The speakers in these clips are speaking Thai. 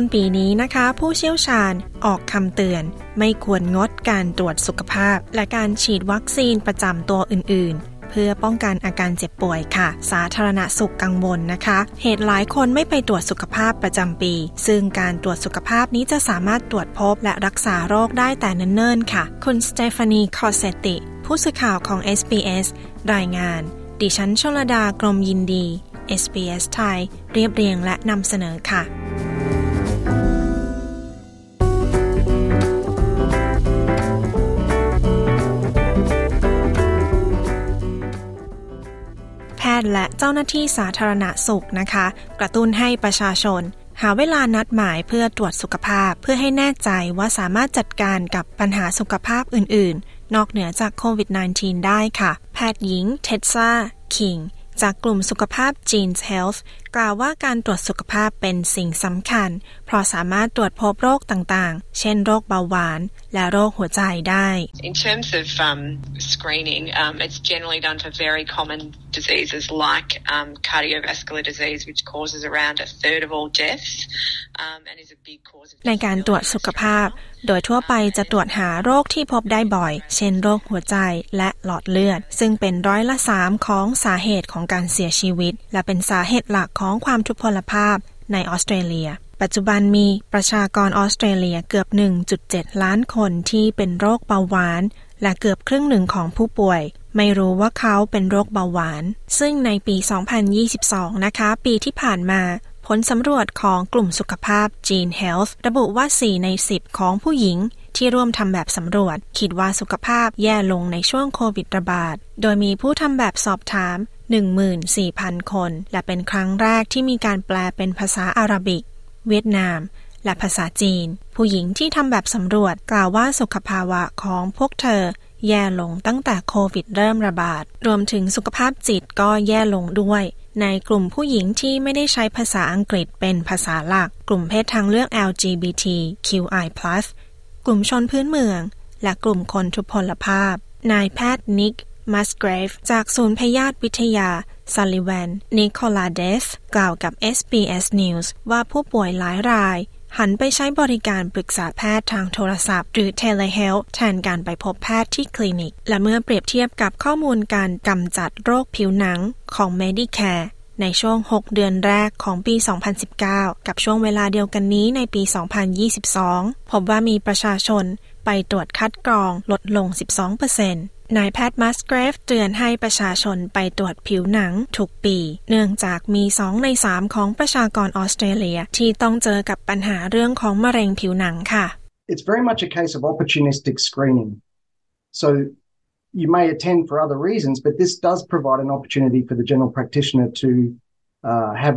ต้นปีนี้นะคะ ผู้เชี่ยวชาญออกคำเตือน ไม่ควรงดการตรวจสุขภาพ และการฉีดวัคซีนประจำตัวอื่นๆเพื่อป้องกันอาการเจ็บป่วยค่ะ สาธารณสุขกังวลนะคะ เหตุหลายคนไม่ไปตรวจสุขภาพประจำปี ซึ่งการตรวจสุขภาพนี้จะสามารถตรวจพบและรักษาโรคได้แต่เนิ่นๆค่ะ คุณสเตฟานีคอเซติ ผู้สื่อข่าวของ SBS รายงาน ดิฉันชลดากรมยินดี SBS ไทย เรียบเรียงและนำเสนอค่ะ ทย์และเจ้าหน้าที่สาธารณสุขนะคะ กระตุ้นให้ประชาชน หาเวลานัดหมายเพื่อตรวจสุขภาพ เพื่อให้แน่ใจว่าสามารถจัดการกับปัญหาสุขภาพอื่น ๆ นอกเหนือจากโควิด -19 ได้ค่ะ แพทย์หญิงเทสซาคิงจากกลุ่มสุขภาพ Genes Health กล่าวว่าการตรวจสุขภาพเป็นสิ่งสำคัญ เพราะสามารถตรวจพบโรคต่างๆ เช่นโรคเบาหวาน และโรคหัวใจได้ In terms of um, screening, um, it's generally done for very common diseases like um, cardiovascular disease, which causes around a third of all deaths um, and is a big cause of ในการตรวจสุขภาพ โดยทั่วไปจะตรวจหาโรคที่พบได้บ่อย เช่นโรคหัวใจและหลอดเลือด ซึ่งเป็นร้อยละสามของสาเหตุของการเสียชีวิต และเป็นสาเหตุหลักของความทุพพลภาพในออสเตรเลีย ปัจจุบันมีประชากรออสเตรเลียเกือบ 1.7 ล้านคนที่เป็นโรคเบาหวาน และเกือบครึ่งหนึ่งของผู้ป่วย ไม่รู้ว่าเขาเป็นโรคเบาหวาน ซึ่งในปี 2022 นะคะ ปีที่ผ่านมาผลสำรวจของกลุ่มสุขภาพ Gene Health ระบุว่า 4 ใน 10 ของผู้หญิงที่ร่วมทำแบบสำรวจ คิดว่าสุขภาพแย่ลงในช่วงโควิดระบาด โดยมีผู้ทำแบบสอบถาม 14,000 คน และเป็นครั้งแรกที่มีการแปลเป็นภาษาอาหรับิก เวียดนาม และภาษาจีน ผู้หญิงที่ทำแบบสำรวจกล่าวว่าสุขภาวะของพวกเธอ แย่ลงตั้งแต่โควิดเริ่มระบาด รวมถึงสุขภาพจิตก็แย่ลงด้วย ในกลุ่มผู้หญิงที่ไม่ได้ใช้ภาษาอังกฤษเป็นภาษาหลัก กลุ่มเพศทางเลือก LGBTQI+ กลุ่มชนพื้นเมือง และกลุ่มคนทุพพลภาพ นายแพทย์นิก มัสเกรฟจากศูนย์พยาธิวิทยาซัลลิแวนนิโคลาเดส กล่าวกับ SBS News ว่าผู้ป่วยหลายราย หันไปใช้บริการปรึกษาแพทย์ทางโทรศัพท์ หรือ telehealth แทนการไปพบแพทย์ที่คลินิก และเมื่อเปรียบเทียบกับข้อมูลการกำจัดโรคผิวหนังของ Medicare ในช่วง 6 เดือนแรกของปี 2019 กับช่วงเวลาเดียวกันนี้ในปี 2022 พบว่ามีประชาชนไปตรวจคัดกรองลดลง 12% นายแพทย์มัสเกรฟเตือนให้ประชาชนไปตรวจผิวหนังทุกปี เนื่องจากมี 2 ใน 3 ของประชากรออสเตรเลียที่ต้องเจอกับปัญหาเรื่องของมะเร็งผิวหนังค่ะ It's very much a case of opportunistic screening. So you may attend for other reasons, but this does provide an opportunity for the general practitioner to uh, have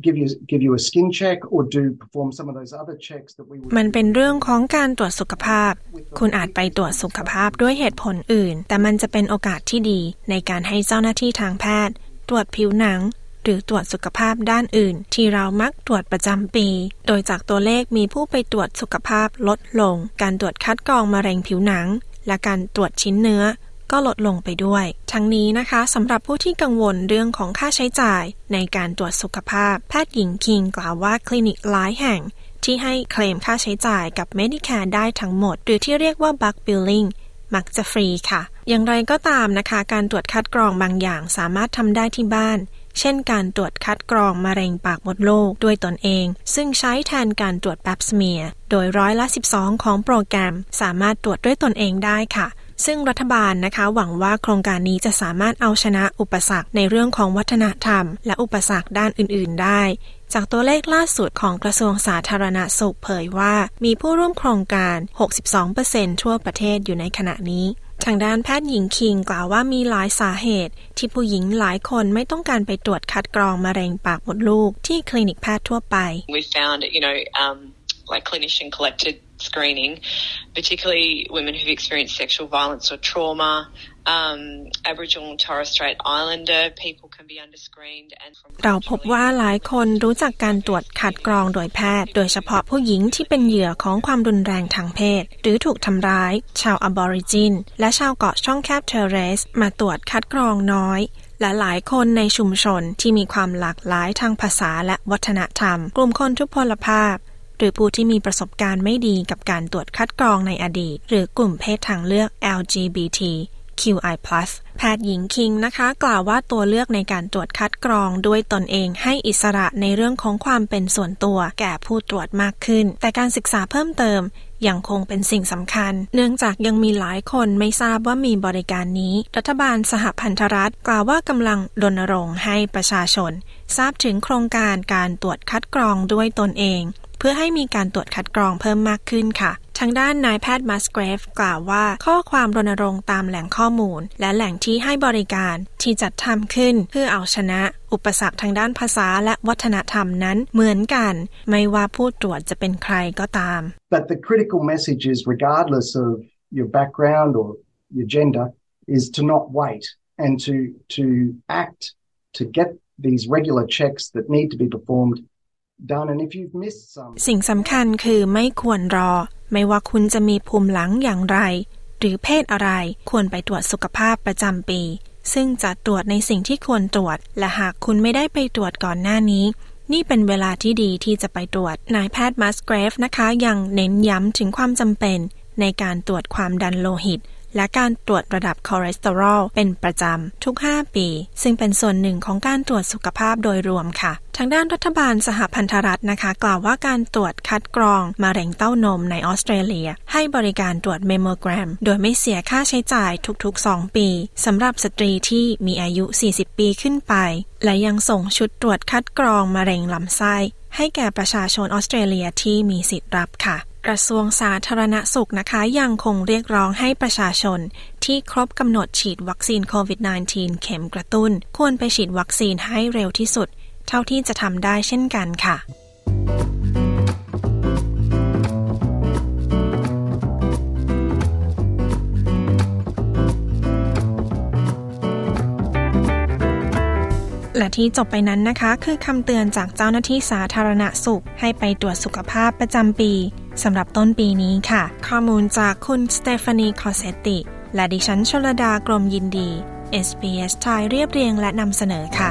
give you give you a skin check or do perform some of those other checks that we มันเป็นเรื่องของการตรวจสุขภาพ คุณอาจไปตรวจสุขภาพด้วยเหตุผลอื่น แต่มันจะเป็นโอกาสที่ดีในการให้เจ้าหน้าที่ทางแพทย์ ตรวจผิวหนัง หรือตรวจสุขภาพด้านอื่น ที่เรามักตรวจประจำปี โดยจากตัวเลขมีผู้ไปตรวจสุขภาพลดลง การตรวจคัดกรองมะเร็งผิวหนัง และการตรวจชิ้นเนื้อ ก็ลดลงไปด้วย ทั้งนี้นะคะสำหรับผู้ที่กังวลเรื่องของค่าใช้จ่ายในการตรวจสุขภาพ แพทย์หญิงคิงกล่าวว่าคลินิกหลายแห่ง ที่ให้เคลมค่าใช้จ่ายกับ Medicare ได้ทั้งหมด หรือที่เรียกว่า Bug Billing มักจะฟรีค่ะ อย่างไรก็ตามนะคะ การตรวจคัดกรองบางอย่างสามารถทำได้ที่บ้าน เช่น การตรวจคัดกรองมะเร็งปากมดลูกด้วยตนเอง ซึ่งใช้แทนการตรวจแปปสเมีย โดยร้อยละ 12 ของโปรแกรม สามารถตรวจด้วยตนเองได้ค่ะ ซึ่งรัฐบาลนะคะหวังว่าโครงการนี้จะสามารถเอาชนะอุปสรรคในเรื่องของวัฒนธรรม และอุปสรรคด้านอื่น ๆ ได้ จากตัวเลขล่าสุดของกระทรวงสาธารณสุขเผยว่า มีผู้ร่วมโครงการ 62%ทั่วประเทศอยู่ในขณะนี้ทางด้านแพทย์หญิงคิงกล่าวว่ามีหลายสาเหตุ ที่ผู้หญิงหลายคนไม่ต้องการไปตรวจคัดกรองมะเร็งปากมดลูกที่คลินิกแพทย์ทั่วไป We found, you know, um, like clinician collected screening particularly women who've experienced sexual violence or trauma, um, Aboriginal and Torres Strait Islander people can be underscreened and from เราพบว่าหลายคนรู้จักการตรวจคัดกรองโดยแพทย์ โดยเฉพาะผู้หญิงที่เป็นเหยื่อของความรุนแรงทางเพศ หรือถูกทำร้าย ชาวอบอริจิน และชาวเกาะช่องแคบเทเรส มาตรวจคัดกรองน้อยและหลายคนในชุมชนที่มีความหลากหลายทางภาษาและวัฒนธรรม กลุ่มคนทุพพลภาพ หรือผู้ที่มีประสบการณ์ไม่ดีกับการตรวจคัดกรองในอดีต หรือกลุ่มเพศทางเลือก LGBT QI+ แพทย์หญิงคิงนะคะ กล่าวว่าตัวเลือกในการตรวจคัดกรองด้วยตนเองให้อิสระในเรื่องของความเป็นส่วนตัว แก่ผู้ตรวจมากขึ้น แต่การศึกษาเพิ่มเติมยังคงเป็นสิ่งสำคัญ เนื่องจากยังมีหลายคนไม่ทราบว่ามีบริการนี้ รัฐบาลสหพันธรัฐ กล่าวว่ากำลังรณรงค์ให้ประชาชน ทราบถึงโครงการการตรวจคัดกรองด้วยตนเอง เพื่อให้มีการตรวจคัดกรองเพิ่มมากขึ้นค่ะ ทางด้านนายแพทย์มัสเกรฟกล่าวว่าข้อความรณรงค์ตามแหล่งข้อมูล และแหล่งที่ให้บริการที่จัดทำขึ้นเพื่อเอาชนะอุปสรรคทางด้านภาษาและวัฒนธรรมนั้นเหมือนกัน ไม่ว่าผู้ตรวจจะเป็นใครก็ตาม But the critical message is regardless of your background or your gender is to not wait and to to act to get these regular checks that need to be performed สิ่งสำคัญคือไม่ควรรอ ไม่ว่าคุณจะมีภูมิหลังอย่างไร หรือเพศอะไรควรไปตรวจสุขภาพประจำปี ซึ่งจะตรวจในสิ่งที่ควรตรวจ และหากคุณไม่ได้ไปตรวจก่อนหน้านี้ นี่เป็นเวลาที่ดีที่จะไปตรวจนายแพทย์มัสเกรฟนะคะ ยังเน้นย้ำถึงความจำเป็นในการตรวจความดันโลหิต และการตรวจระดับคอเลสเตอรอลเป็นประจำทุก 5 ปี ซึ่งเป็นส่วนหนึ่งของการตรวจสุขภาพโดยรวมค่ะ ทางด้านรัฐบาลสหพันธรัฐนะคะ กล่าวว่าการตรวจคัดกรองมะเร็งเต้านมในออสเตรเลีย ให้บริการตรวจแมมโมแกรม โดยไม่เสียค่าใช้จ่ายทุกๆ 2 ปีสำหรับสตรีที่มีอายุ 40 ปีขึ้นไป และยังส่งชุดตรวจคัดกรองมะเร็งลำไส้ให้แก่ประชาชนออสเตรเลียที่มีสิทธิ์รับค่ะ กระทรวงสาธารณสุขนะคะยังคงเรียกร้องให้ประชาชน ที่ครบกำหนดฉีดวัคซีนโควิด -19 เข็มกระตุ้น ควรไปฉีดวัคซีนให้เร็วที่สุด เท่าที่จะทำได้เช่นกันค่ะและที่จบไปนั้นนะคะ คือคำเตือนจากเจ้าหน้าที่สาธารณสุข ให้ไปตรวจสุขภาพประจำปี สำหรับต้นปีนี้ค่ะ ข้อมูลจากคุณสเตฟานีคอเซติ และดิฉันชลดากรมยินดี SBS ไทยเรียบเรียงและนำเสนอค่ะ